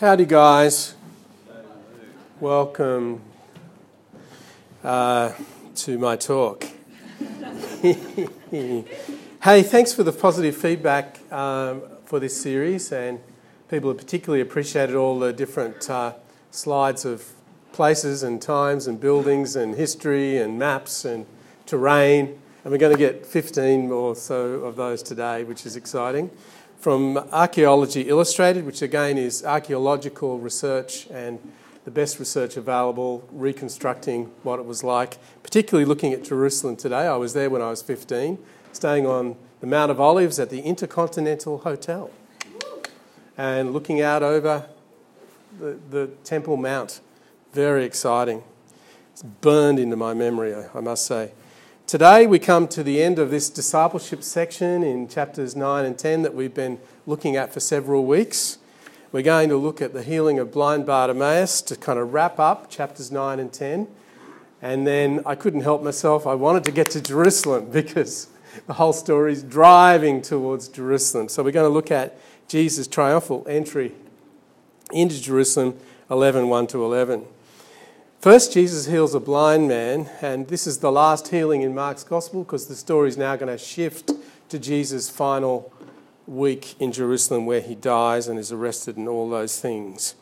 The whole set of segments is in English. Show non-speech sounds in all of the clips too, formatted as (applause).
Howdy, guys. Welcome uh, to my talk. (laughs) hey, thanks for the positive feedback um, for this series, and people have particularly appreciated all the different uh, slides of places and times and buildings and history and maps and terrain. And we're going to get 15 or so of those today, which is exciting from Archaeology Illustrated, which again is archaeological research and the best research available, reconstructing what it was like, particularly looking at Jerusalem today. I was there when I was 15, staying on the Mount of Olives at the Intercontinental Hotel and looking out over the, the Temple Mount. Very exciting. It's burned into my memory, I must say. Today, we come to the end of this discipleship section in chapters 9 and 10 that we've been looking at for several weeks. We're going to look at the healing of blind Bartimaeus to kind of wrap up chapters 9 and 10. And then I couldn't help myself. I wanted to get to Jerusalem (laughs) because the whole story is driving towards Jerusalem. So we're going to look at Jesus' triumphal entry into Jerusalem 11 1 to 11. First, Jesus heals a blind man, and this is the last healing in Mark's gospel because the story is now going to shift to Jesus' final week in Jerusalem where he dies and is arrested and all those things.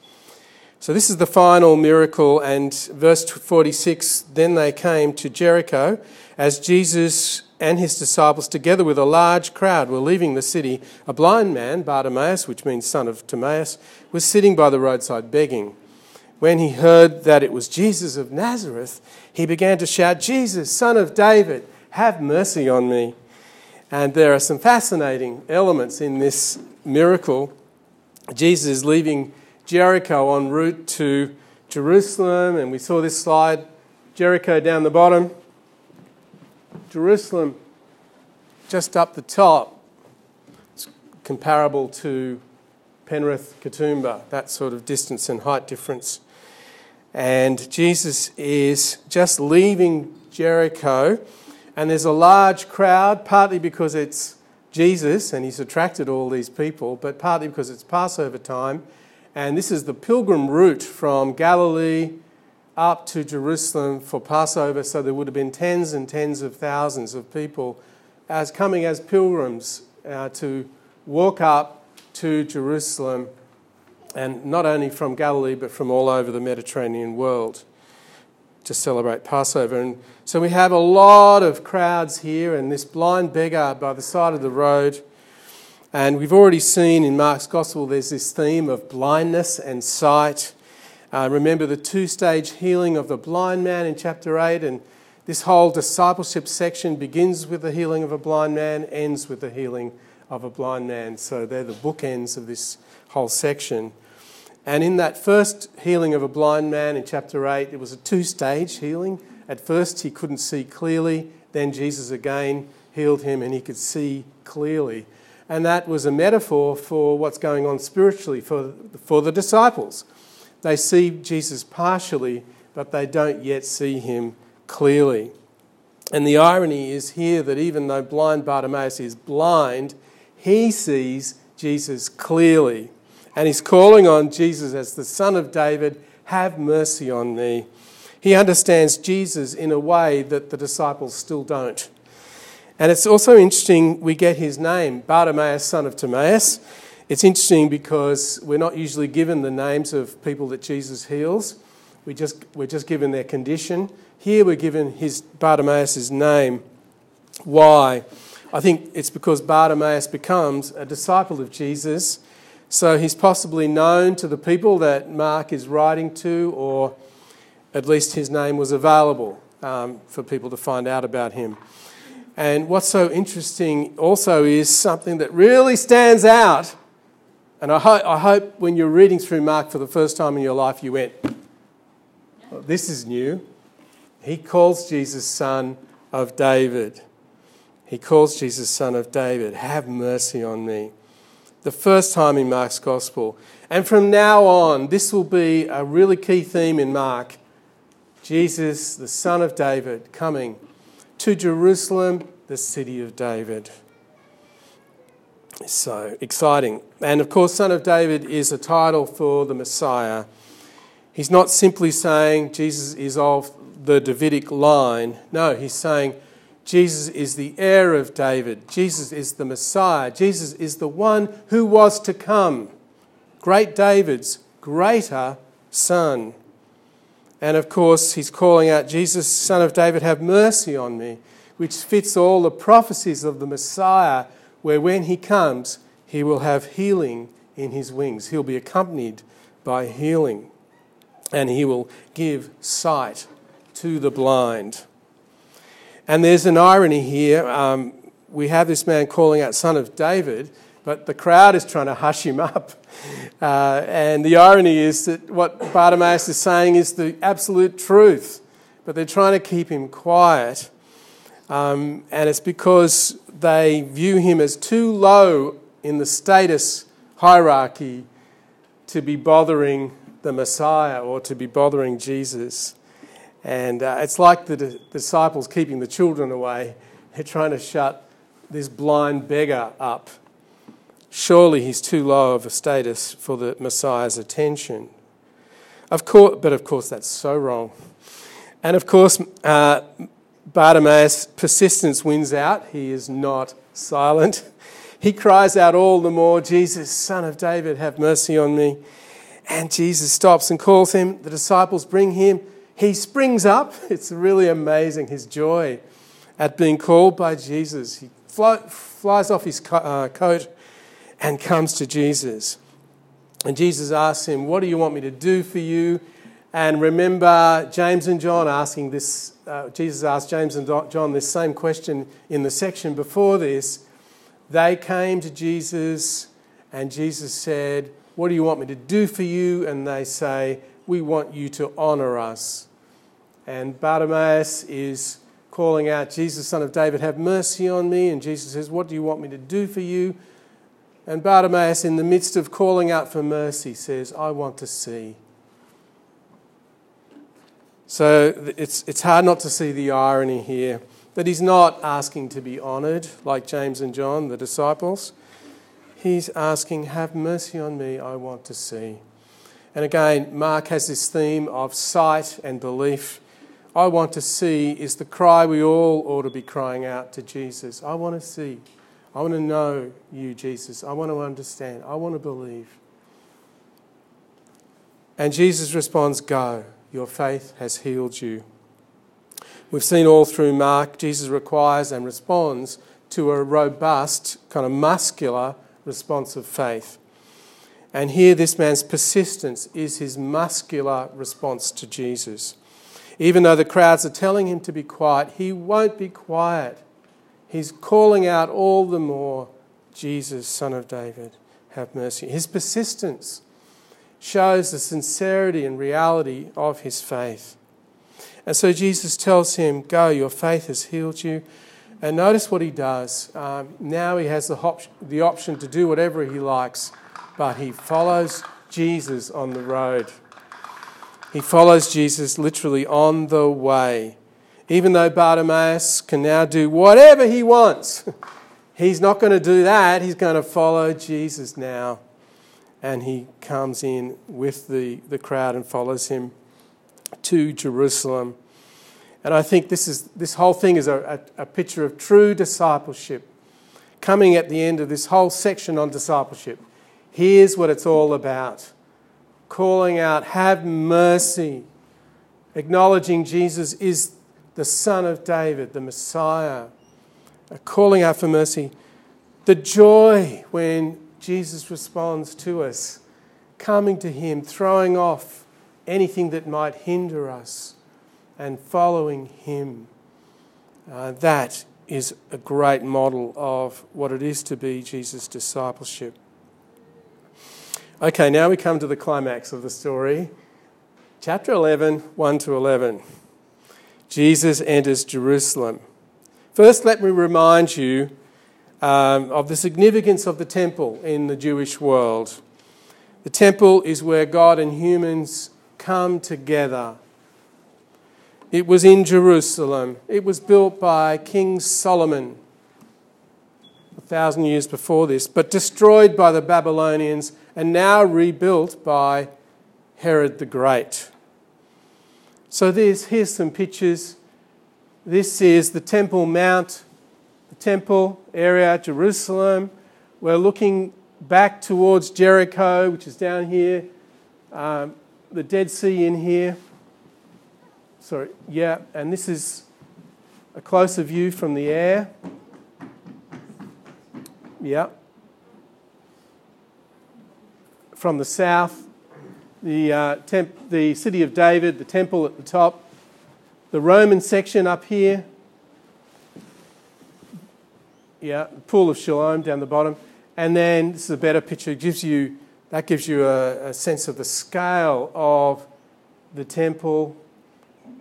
So, this is the final miracle, and verse 46 Then they came to Jericho as Jesus and his disciples, together with a large crowd, were leaving the city. A blind man, Bartimaeus, which means son of Timaeus, was sitting by the roadside begging when he heard that it was Jesus of Nazareth, he began to shout, Jesus, son of David, have mercy on me. And there are some fascinating elements in this miracle. Jesus is leaving Jericho en route to Jerusalem, and we saw this slide Jericho down the bottom, Jerusalem just up the top. It's comparable to Penrith, Katoomba, that sort of distance and height difference. And Jesus is just leaving Jericho, and there's a large crowd, partly because it's Jesus and he's attracted all these people, but partly because it's Passover time. And this is the pilgrim route from Galilee up to Jerusalem for Passover, so there would have been tens and tens of thousands of people as coming as pilgrims uh, to walk up to Jerusalem and not only from Galilee but from all over the Mediterranean world to celebrate Passover. And so we have a lot of crowds here, and this blind beggar by the side of the road. And we've already seen in Mark's Gospel there's this theme of blindness and sight. Uh, remember the two stage healing of the blind man in chapter 8, and this whole discipleship section begins with the healing of a blind man, ends with the healing of a blind man. So they're the bookends of this whole section. And in that first healing of a blind man in chapter 8, it was a two stage healing. At first, he couldn't see clearly. Then Jesus again healed him and he could see clearly. And that was a metaphor for what's going on spiritually for, for the disciples. They see Jesus partially, but they don't yet see him clearly. And the irony is here that even though blind Bartimaeus is blind, he sees Jesus clearly and he's calling on Jesus as the Son of David, have mercy on me. He understands Jesus in a way that the disciples still don't. And it's also interesting we get his name, Bartimaeus, son of Timaeus. It's interesting because we're not usually given the names of people that Jesus heals. We just, we're just given their condition. Here we're given his Bartimaeus' name. Why? I think it's because Bartimaeus becomes a disciple of Jesus so he's possibly known to the people that Mark is writing to, or at least his name was available um, for people to find out about him. And what's so interesting also is something that really stands out. And I, ho- I hope when you're reading through Mark for the first time in your life, you went, well, This is new. He calls Jesus son of David. He calls Jesus son of David. Have mercy on me the first time in Mark's Gospel. And from now on, this will be a really key theme in Mark Jesus, the Son of David, coming to Jerusalem, the city of David. So exciting. And of course, Son of David is a title for the Messiah. He's not simply saying Jesus is of the Davidic line. No, he's saying Jesus is the heir of David. Jesus is the Messiah. Jesus is the one who was to come. Great David's greater son. And of course, he's calling out, Jesus, son of David, have mercy on me, which fits all the prophecies of the Messiah, where when he comes, he will have healing in his wings. He'll be accompanied by healing, and he will give sight to the blind. And there's an irony here. Um, we have this man calling out, Son of David, but the crowd is trying to hush him up. (laughs) Uh, and the irony is that what Bartimaeus is saying is the absolute truth, but they're trying to keep him quiet. Um, and it's because they view him as too low in the status hierarchy to be bothering the Messiah or to be bothering Jesus. And uh, it's like the, disciples keeping the children away. They're trying to shut this blind beggar up. Surely he's too low of a status for the Messiah's attention. Of course, but of course, that's so wrong. And of course, uh, Bartimaeus' persistence wins out. He is not silent. He cries out all the more, Jesus, son of David, have mercy on me. And Jesus stops and calls him. The disciples bring him he springs up. (laughs) It's really amazing, his joy at being called by Jesus. He flies off his co- uh, coat and comes to Jesus. And Jesus asks him, What do you want me to do for you? And remember James and John asking this. Uh, Jesus asked James and John this same question in the section before this. They came to Jesus, and Jesus said, What do you want me to do for you? And they say, We want you to honor us. And Bartimaeus is calling out, Jesus, son of David, have mercy on me. And Jesus says, What do you want me to do for you? And Bartimaeus, in the midst of calling out for mercy, says, I want to see. So it's, it's hard not to see the irony here that he's not asking to be honoured like James and John, the disciples. He's asking, Have mercy on me, I want to see. And again, Mark has this theme of sight and belief. I want to see is the cry we all ought to be crying out to Jesus. I want to see. I want to know you, Jesus. I want to understand. I want to believe. And Jesus responds, Go, your faith has healed you. We've seen all through Mark, Jesus requires and responds to a robust, kind of muscular response of faith. And here, this man's persistence is his muscular response to Jesus. Even though the crowds are telling him to be quiet, he won't be quiet. He's calling out all the more, Jesus, Son of David, have mercy. His persistence shows the sincerity and reality of his faith. And so Jesus tells him, Go, your faith has healed you. And notice what he does. Um, now he has the, op- the option to do whatever he likes, but he follows Jesus on the road. He follows Jesus literally on the way. Even though Bartimaeus can now do whatever he wants, (laughs) he's not going to do that. He's going to follow Jesus now. And he comes in with the, the crowd and follows him to Jerusalem. And I think this, is, this whole thing is a, a, a picture of true discipleship. Coming at the end of this whole section on discipleship, here's what it's all about calling out, Have mercy, acknowledging Jesus is the Son of David, the Messiah, calling out for mercy. The joy when Jesus responds to us, coming to Him, throwing off anything that might hinder us, and following Him. Uh, that is a great model of what it is to be Jesus' discipleship. Okay, now we come to the climax of the story. Chapter 11, 1 to 11. Jesus enters Jerusalem. First, let me remind you um, of the significance of the temple in the Jewish world. The temple is where God and humans come together. It was in Jerusalem. It was built by King Solomon a thousand years before this, but destroyed by the Babylonians and now rebuilt by Herod the Great. So there's, here's some pictures. This is the Temple Mount, the temple area, Jerusalem. We're looking back towards Jericho, which is down here, um, the Dead Sea in here. Sorry, yeah, and this is a closer view from the air. Yeah. From the south, the, uh, temp- the city of David, the temple at the top, the Roman section up here. Yeah, the pool of Siloam down the bottom. And then this is a better picture. Gives you, that gives you a, a sense of the scale of the temple.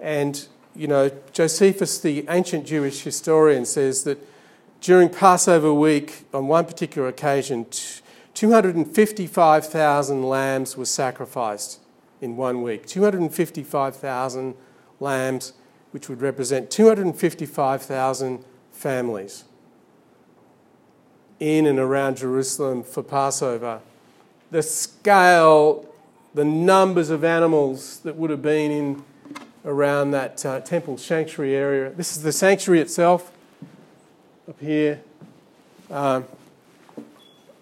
And, you know, Josephus, the ancient Jewish historian, says that during Passover week, on one particular occasion, 255,000 lambs were sacrificed in one week. 255,000 lambs, which would represent 255,000 families in and around Jerusalem for Passover. The scale, the numbers of animals that would have been in around that uh, temple sanctuary area. This is the sanctuary itself up here. Um,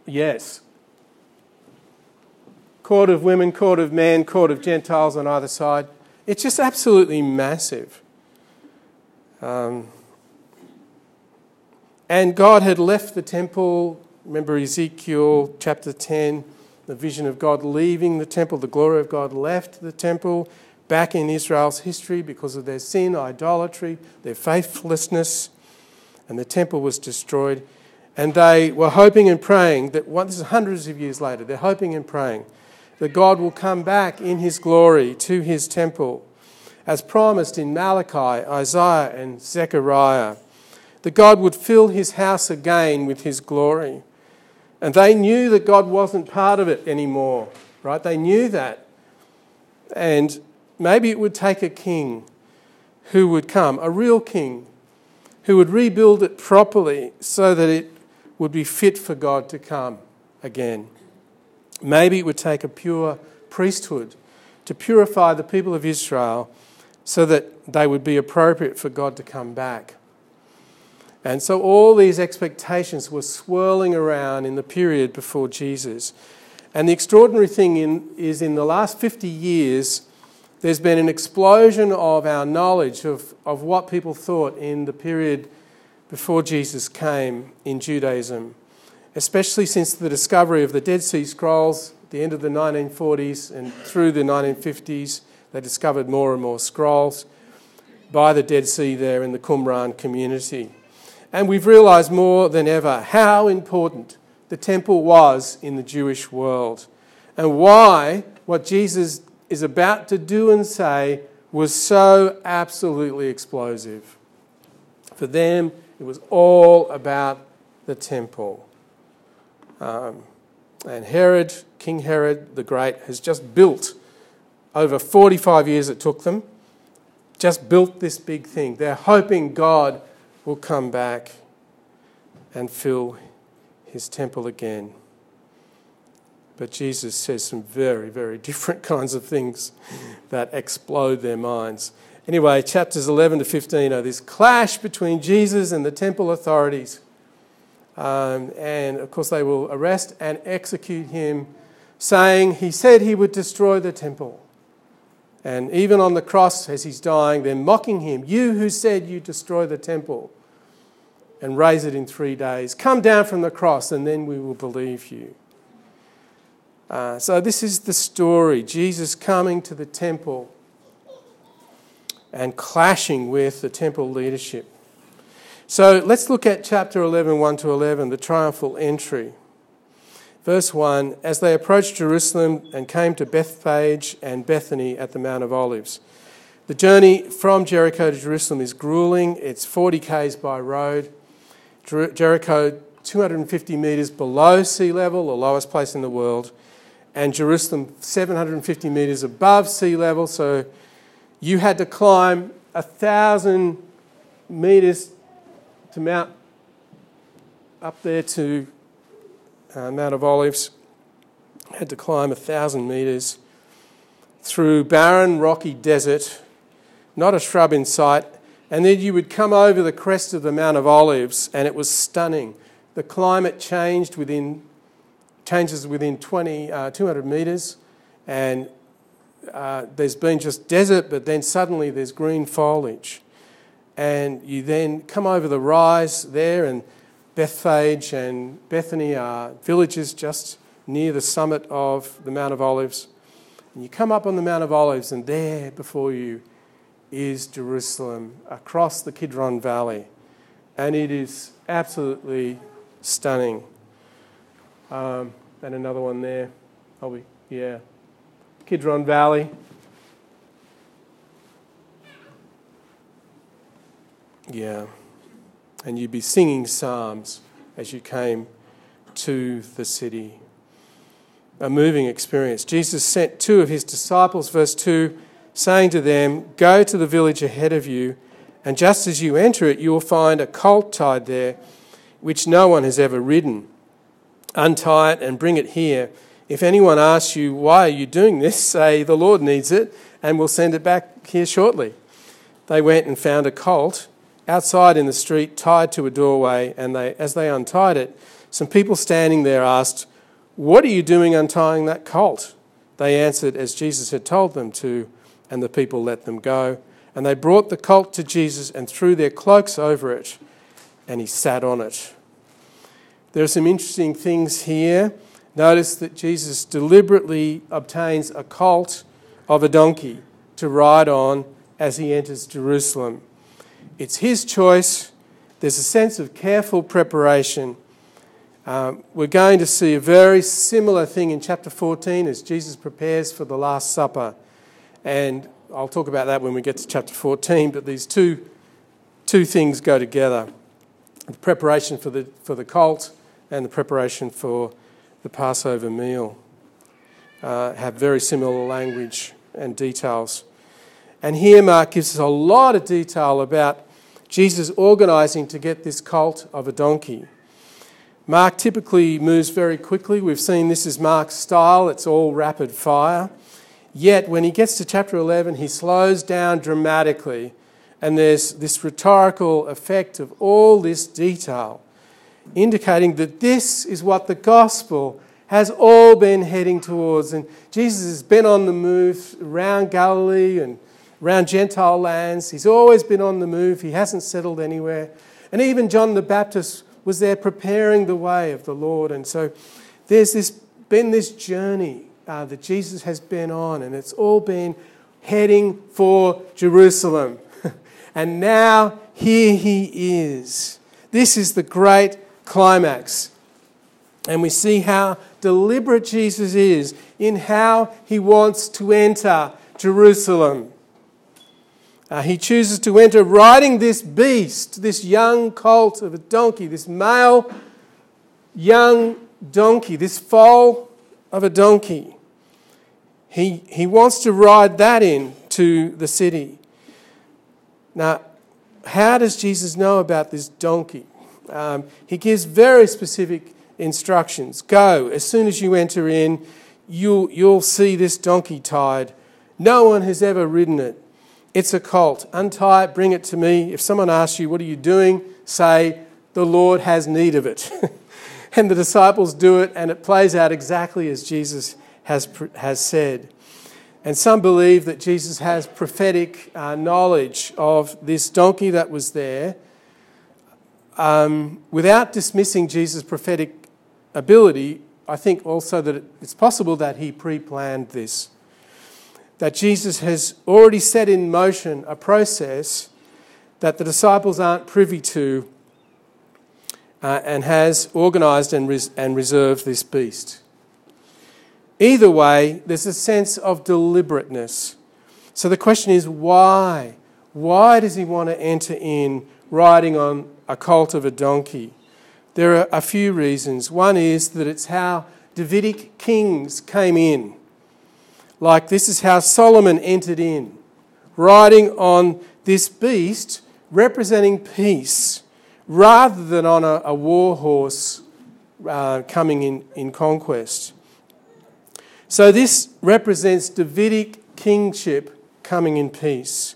yes. Court of women, court of men, court of Gentiles on either side. It's just absolutely massive. Um, and God had left the temple. Remember Ezekiel chapter 10, the vision of God leaving the temple, the glory of God left the temple back in Israel's history because of their sin, idolatry, their faithlessness and the temple was destroyed. And they were hoping and praying that, this is hundreds of years later, they're hoping and praying that God will come back in his glory to his temple, as promised in Malachi, Isaiah, and Zechariah, that God would fill his house again with his glory. And they knew that God wasn't part of it anymore, right? They knew that. And maybe it would take a king who would come, a real king, who would rebuild it properly so that it would be fit for God to come again. Maybe it would take a pure priesthood to purify the people of Israel so that they would be appropriate for God to come back. And so all these expectations were swirling around in the period before Jesus. And the extraordinary thing in, is, in the last 50 years, there's been an explosion of our knowledge of, of what people thought in the period before Jesus came in Judaism, especially since the discovery of the Dead Sea Scrolls at the end of the 1940s and through the 1950s. They discovered more and more scrolls by the Dead Sea there in the Qumran community. And we've realised more than ever how important the temple was in the Jewish world and why what Jesus is about to do and say was so absolutely explosive. For them, it was all about the temple. Um, and Herod, King Herod the Great, has just built, over 45 years it took them, just built this big thing. They're hoping God will come back and fill his temple again. But Jesus says some very, very (laughs) different kinds of things that explode their minds. Anyway, chapters 11 to 15 are this clash between Jesus and the temple authorities. Um, and of course, they will arrest and execute him, saying he said he would destroy the temple. And even on the cross, as he's dying, they're mocking him. You who said you destroy the temple and raise it in three days, come down from the cross, and then we will believe you. Uh, so, this is the story Jesus coming to the temple and clashing with the temple leadership. So, let's look at chapter 11, 1 to 11, the triumphal entry. Verse 1 As they approached Jerusalem and came to Bethphage and Bethany at the Mount of Olives. The journey from Jericho to Jerusalem is grueling. It's 40 k's by road. Jericho, 250 metres below sea level, the lowest place in the world and Jerusalem 750 metres above sea level. So you had to climb a thousand metres to Mount up there to uh, Mount of Olives, had to climb a thousand metres through barren, rocky desert, not a shrub in sight, and then you would come over the crest of the Mount of Olives, and it was stunning. The climate changed within changes within 20, uh, 200 metres, and uh, there's been just desert, but then suddenly there's green foliage. And you then come over the rise there, and Bethphage and Bethany are villages just near the summit of the Mount of Olives. And you come up on the Mount of Olives, and there before you is Jerusalem across the Kidron Valley. And it is absolutely stunning. Um, and another one there. I'll yeah. Kidron Valley. Yeah. And you'd be singing psalms as you came to the city. A moving experience. Jesus sent two of his disciples, verse 2, saying to them, Go to the village ahead of you, and just as you enter it, you will find a colt tied there, which no one has ever ridden. Untie it and bring it here. If anyone asks you, Why are you doing this? (laughs) say, The Lord needs it, and we'll send it back here shortly. They went and found a colt outside in the street, tied to a doorway, and they, as they untied it, some people standing there asked, What are you doing untying that colt? They answered as Jesus had told them to, and the people let them go. And they brought the colt to Jesus and threw their cloaks over it, and he sat on it. There are some interesting things here. Notice that Jesus deliberately obtains a colt of a donkey to ride on as he enters Jerusalem. It's his choice. There's a sense of careful preparation. Um, we're going to see a very similar thing in chapter 14 as Jesus prepares for the Last Supper. And I'll talk about that when we get to chapter 14, but these two, two things go together the preparation for the, for the colt and the preparation for the Passover meal uh, have very similar language and details. And here, Mark gives us a lot of detail about Jesus organising to get this colt of a donkey. Mark typically moves very quickly. We've seen this is Mark's style, it's all rapid fire. Yet, when he gets to chapter 11, he slows down dramatically, and there's this rhetorical effect of all this detail indicating that this is what the gospel has all been heading towards. And Jesus has been on the move around Galilee and around Gentile lands. He's always been on the move, he hasn't settled anywhere. And even John the Baptist was there preparing the way of the Lord. And so there's this, been this journey uh, that Jesus has been on, and it's all been heading for Jerusalem. (laughs) and now here he is. This is the great climax. And we see how deliberate Jesus is in how he wants to enter Jerusalem. Uh, he chooses to enter riding this beast, this young colt of a donkey, this male young donkey, this foal of a donkey. He, he wants to ride that in to the city. Now, how does Jesus know about this donkey? um, he gives very specific instructions. Go, as soon as you enter in, you'll, you'll see this donkey tied. No one has ever ridden it. It's a cult. Untie it, bring it to me. If someone asks you, What are you doing? say, The Lord has need of it. (laughs) and the disciples do it, and it plays out exactly as Jesus has, has said. And some believe that Jesus has prophetic uh, knowledge of this donkey that was there um, without dismissing Jesus' prophetic ability, I think also that it's possible that he pre planned this. That Jesus has already set in motion a process that the disciples aren't privy to uh, and has organised and, res- and reserved this beast. Either way, there's a sense of deliberateness. So the question is why? Why does he want to enter in riding on a colt of a donkey. There are a few reasons. One is that it's how Davidic kings came in. Like this is how Solomon entered in, riding on this beast representing peace, rather than on a, a war horse uh, coming in, in conquest. So this represents Davidic kingship coming in peace.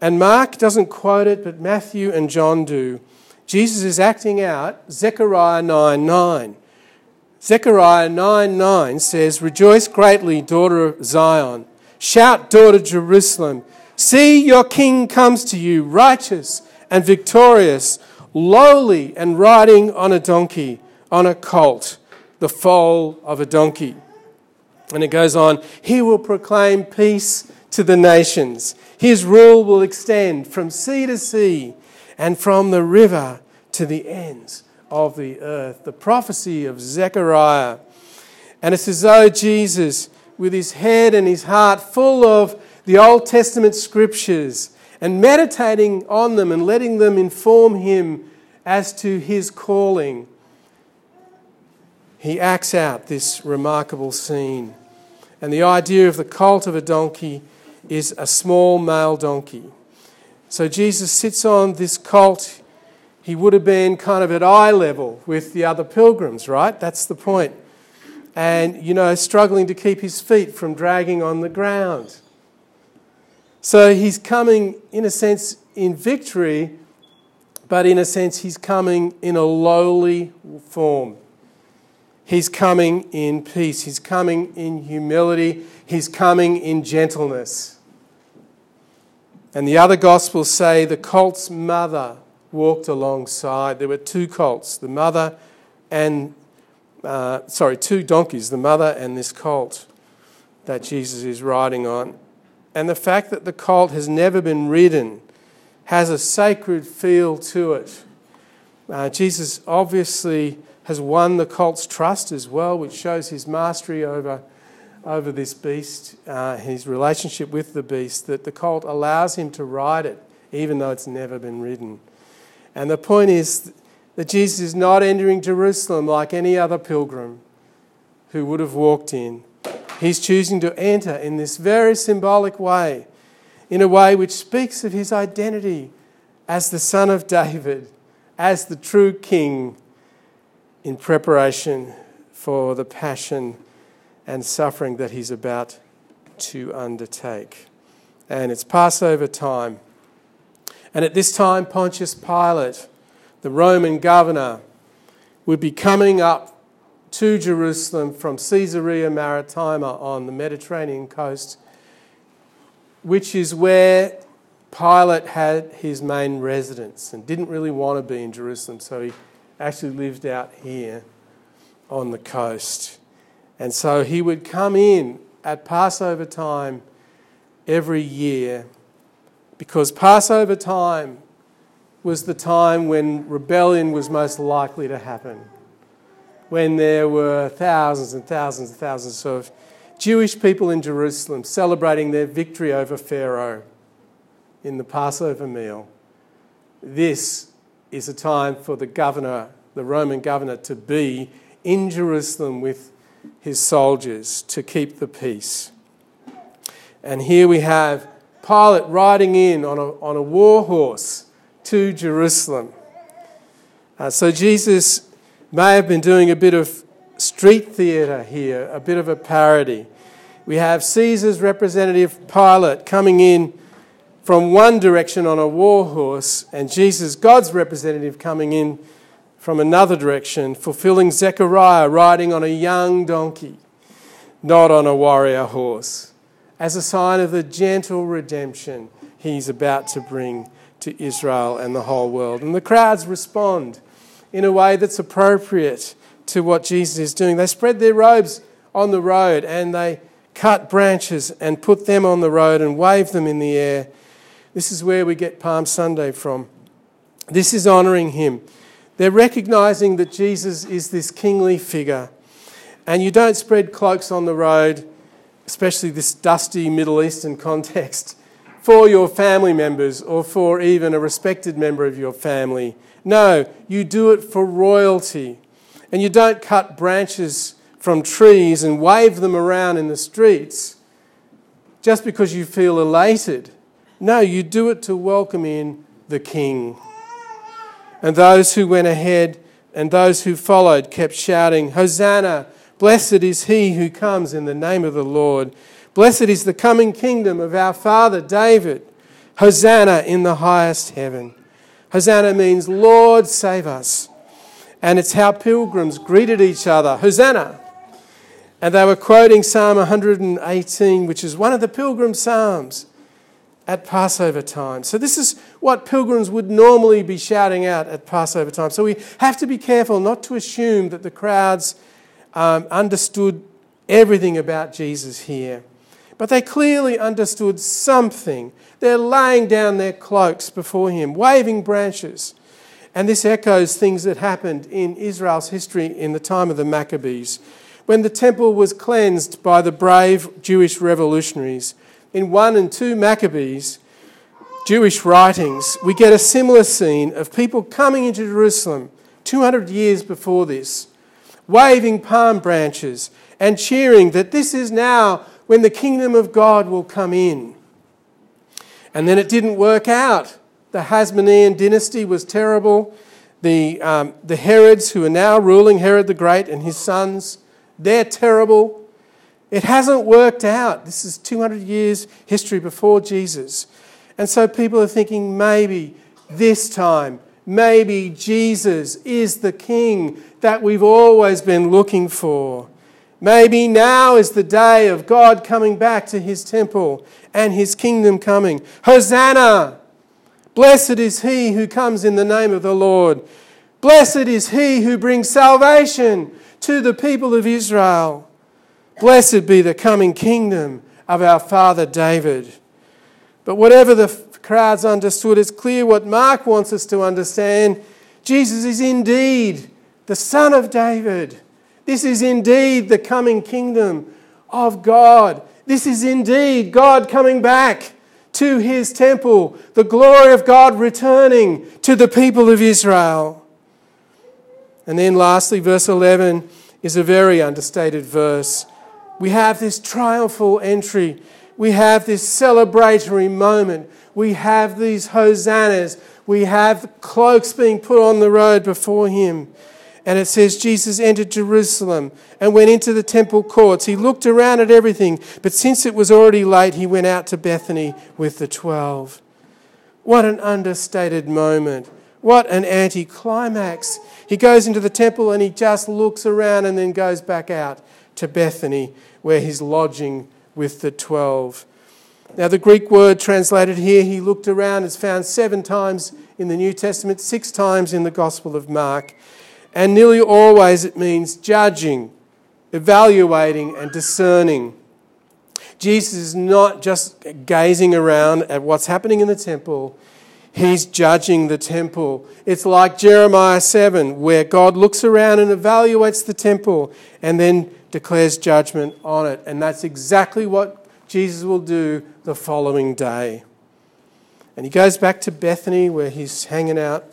And Mark doesn't quote it, but Matthew and John do. Jesus is acting out Zechariah 9 9. Zechariah 9 9 says, Rejoice greatly, daughter of Zion. Shout, daughter Jerusalem. See, your king comes to you, righteous and victorious, lowly and riding on a donkey, on a colt, the foal of a donkey. And it goes on, He will proclaim peace to the nations. His rule will extend from sea to sea and from the river to the ends of the earth. The prophecy of Zechariah. And it's as though Jesus, with his head and his heart full of the Old Testament scriptures and meditating on them and letting them inform him as to his calling, he acts out this remarkable scene. And the idea of the colt of a donkey is a small male donkey. So Jesus sits on this colt. He would have been kind of at eye level with the other pilgrims, right? That's the point. And, you know, struggling to keep his feet from dragging on the ground. So he's coming, in a sense, in victory, but in a sense, he's coming in a lowly form. He's coming in peace. He's coming in humility. He's coming in gentleness. And the other Gospels say the colt's mother walked alongside. There were two colts, the mother and, uh, sorry, two donkeys, the mother and this colt that Jesus is riding on. And the fact that the colt has never been ridden has a sacred feel to it. Uh, Jesus obviously has won the colt's trust as well, which shows his mastery over over this beast, uh, his relationship with the beast, that the colt allows him to ride it, even though it's never been ridden. And the point is that Jesus is not entering Jerusalem like any other pilgrim who would have walked in. He's choosing to enter in this very symbolic way, in a way which speaks of his identity as the son of David, as the true king, in preparation for the passion and suffering that he's about to undertake. And it's Passover time. And at this time, Pontius Pilate, the Roman governor, would be coming up to Jerusalem from Caesarea Maritima on the Mediterranean coast, which is where Pilate had his main residence and didn't really want to be in Jerusalem, so he actually lived out here on the coast. And so he would come in at Passover time every year because Passover time was the time when rebellion was most likely to happen, when there were thousands and thousands and thousands of Jewish people in Jerusalem celebrating their victory over Pharaoh in the Passover meal. This is a time for the governor, the Roman governor, to be in Jerusalem with his soldiers to keep the peace. And here we have Pilate riding in on a, on a war horse to Jerusalem. Uh, so Jesus may have been doing a bit of street theatre here, a bit of a parody. We have Caesar's representative Pilate coming in from one direction on a war horse, and Jesus, God's representative, coming in from another direction, fulfilling Zechariah riding on a young donkey, not on a warrior horse, as a sign of the gentle redemption he's about to bring to Israel and the whole world. And the crowds respond in a way that's appropriate to what Jesus is doing. They spread their robes on the road and they cut branches and put them on the road and wave them in the air. This is where we get Palm Sunday from. This is honouring him. They're recognizing that Jesus is this kingly figure. And you don't spread cloaks on the road, especially this dusty Middle Eastern context, for your family members or for even a respected member of your family. No, you do it for royalty. And you don't cut branches from trees and wave them around in the streets just because you feel elated. No, you do it to welcome in the king. And those who went ahead and those who followed kept shouting, Hosanna! Blessed is he who comes in the name of the Lord. Blessed is the coming kingdom of our father David. Hosanna in the highest heaven. Hosanna means, Lord, save us. And it's how pilgrims greeted each other Hosanna! And they were quoting Psalm 118, which is one of the pilgrim psalms at Passover time. So, this is what pilgrims would normally be shouting out at Passover time. So, we have to be careful not to assume that the crowds um, understood everything about Jesus here. But they clearly understood something. They're laying down their cloaks before him, waving branches. And this echoes things that happened in Israel's history in the time of the Maccabees, when the temple was cleansed by the brave Jewish revolutionaries in 1 and 2 Maccabees, Jewish writings, we get a similar scene of people coming into Jerusalem 200 years before this, waving palm branches and cheering that this is now when the kingdom of God will come in. And then it didn't work out. The Hasmonean dynasty was terrible. The, um, the Herods, who are now ruling, Herod the Great and his sons, they're terrible. It hasn't worked out. This is 200 years history before Jesus. And so people are thinking maybe this time, maybe Jesus is the king that we've always been looking for. Maybe now is the day of God coming back to his temple and his kingdom coming. Hosanna! Blessed is he who comes in the name of the Lord. Blessed is he who brings salvation to the people of Israel. Blessed be the coming kingdom of our father David. But whatever the crowds understood, it's clear what Mark wants us to understand. Jesus is indeed the Son of David. This is indeed the coming kingdom of God. This is indeed God coming back to his temple, the glory of God returning to the people of Israel. And then, lastly, verse 11 is a very understated verse we have this triumphal entry. We have this celebratory moment. We have these hosannas. We have cloaks being put on the road before him. And it says Jesus entered Jerusalem and went into the temple courts. He looked around at everything, but since it was already late, he went out to Bethany with the twelve. What an understated moment. What an anticlimax. He goes into the temple and he just looks around and then goes back out to Bethany where he's lodging with the twelve. Now, the Greek word translated here, he looked around, is found seven times in the New Testament, six times in the Gospel of Mark. And nearly always it means judging, evaluating, and discerning. Jesus is not just gazing around at what's happening in the temple, he's judging the temple. It's like Jeremiah 7, where God looks around and evaluates the temple and then declares judgment on it. And that's exactly what Jesus will do the following day. And he goes back to Bethany where he's hanging out.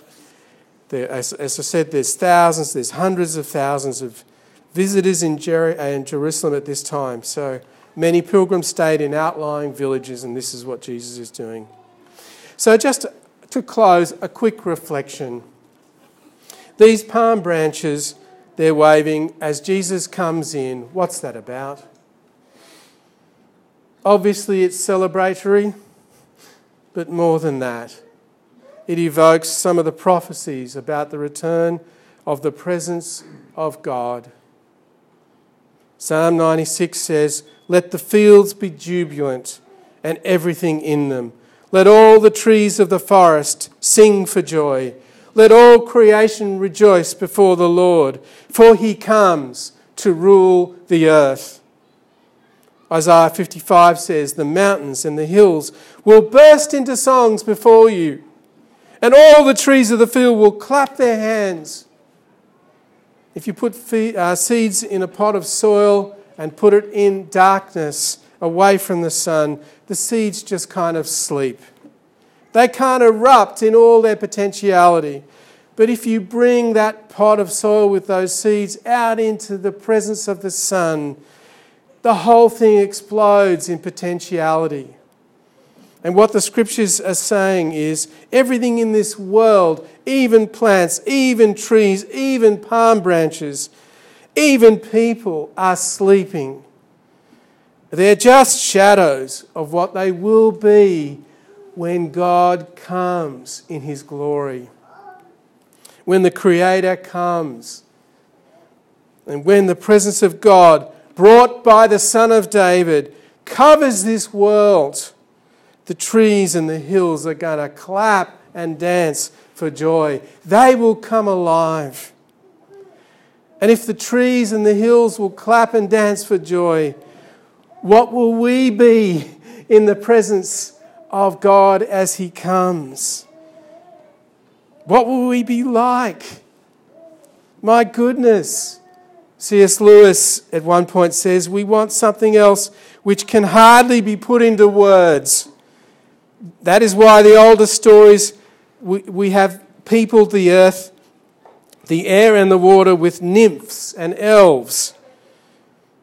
There, as, as I said, there's thousands, there's hundreds of thousands of visitors in, Jer- uh, in Jerusalem at this time. So many pilgrims stayed in outlying villages, and this is what Jesus is doing. So, just to close, a quick reflection. These palm branches they're waving as Jesus comes in. What's that about? Obviously, it's celebratory, but more than that. It evokes some of the prophecies about the return of the presence of God. Psalm 96 says, Let the fields be jubilant and everything in them. Let all the trees of the forest sing for joy. Let all creation rejoice before the Lord, for he comes to rule the earth. Isaiah 55 says, The mountains and the hills will burst into songs before you, and all the trees of the field will clap their hands. If you put uh, seeds in a pot of soil and put it in darkness away from the sun, the seeds just kind of sleep. They can't erupt in all their potentiality. But if you bring that pot of soil with those seeds out into the presence of the sun, the whole thing explodes in potentiality. And what the scriptures are saying is everything in this world, even plants, even trees, even palm branches, even people, are sleeping. They're just shadows of what they will be when God comes in His glory. When the Creator comes. And when the presence of God, brought by the Son of David, covers this world, the trees and the hills are going to clap and dance for joy. They will come alive. And if the trees and the hills will clap and dance for joy, what will we be in the presence of God as He comes? What will we be like? My goodness. C.S. Lewis at one point says, We want something else which can hardly be put into words. That is why the older stories, we, we have peopled the earth, the air, and the water with nymphs and elves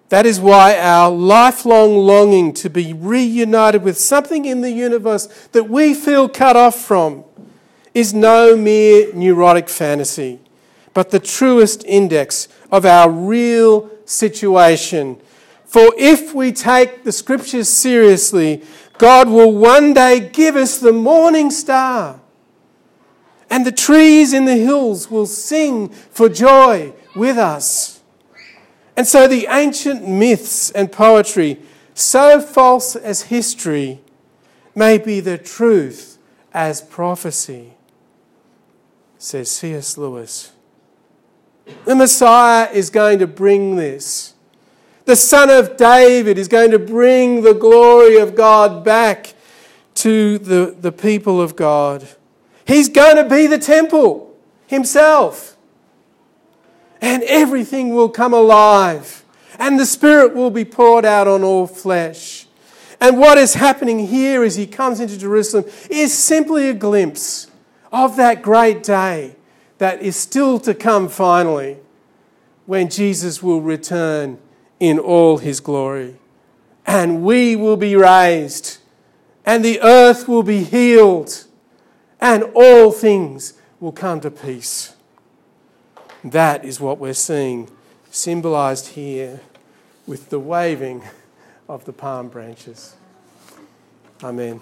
that is why our lifelong longing to be reunited with something in the universe that we feel cut off from is no mere neurotic fantasy, but the truest index of our real situation. For if we take the scriptures seriously, God will one day give us the morning star. And the trees in the hills will sing for joy with us. And so the ancient myths and poetry, so false as history, may be the truth as prophecy, says C.S. Lewis. The Messiah is going to bring this. The Son of David is going to bring the glory of God back to the, the people of God. He's going to be the temple himself and everything will come alive, and the Spirit will be poured out on all flesh. And what is happening here as he comes into Jerusalem is simply a glimpse of that great day that is still to come finally when Jesus will return in all his glory. And we will be raised, and the earth will be healed, and all things will come to peace. That is what we're seeing symbolized here with the waving of the palm branches. Amen.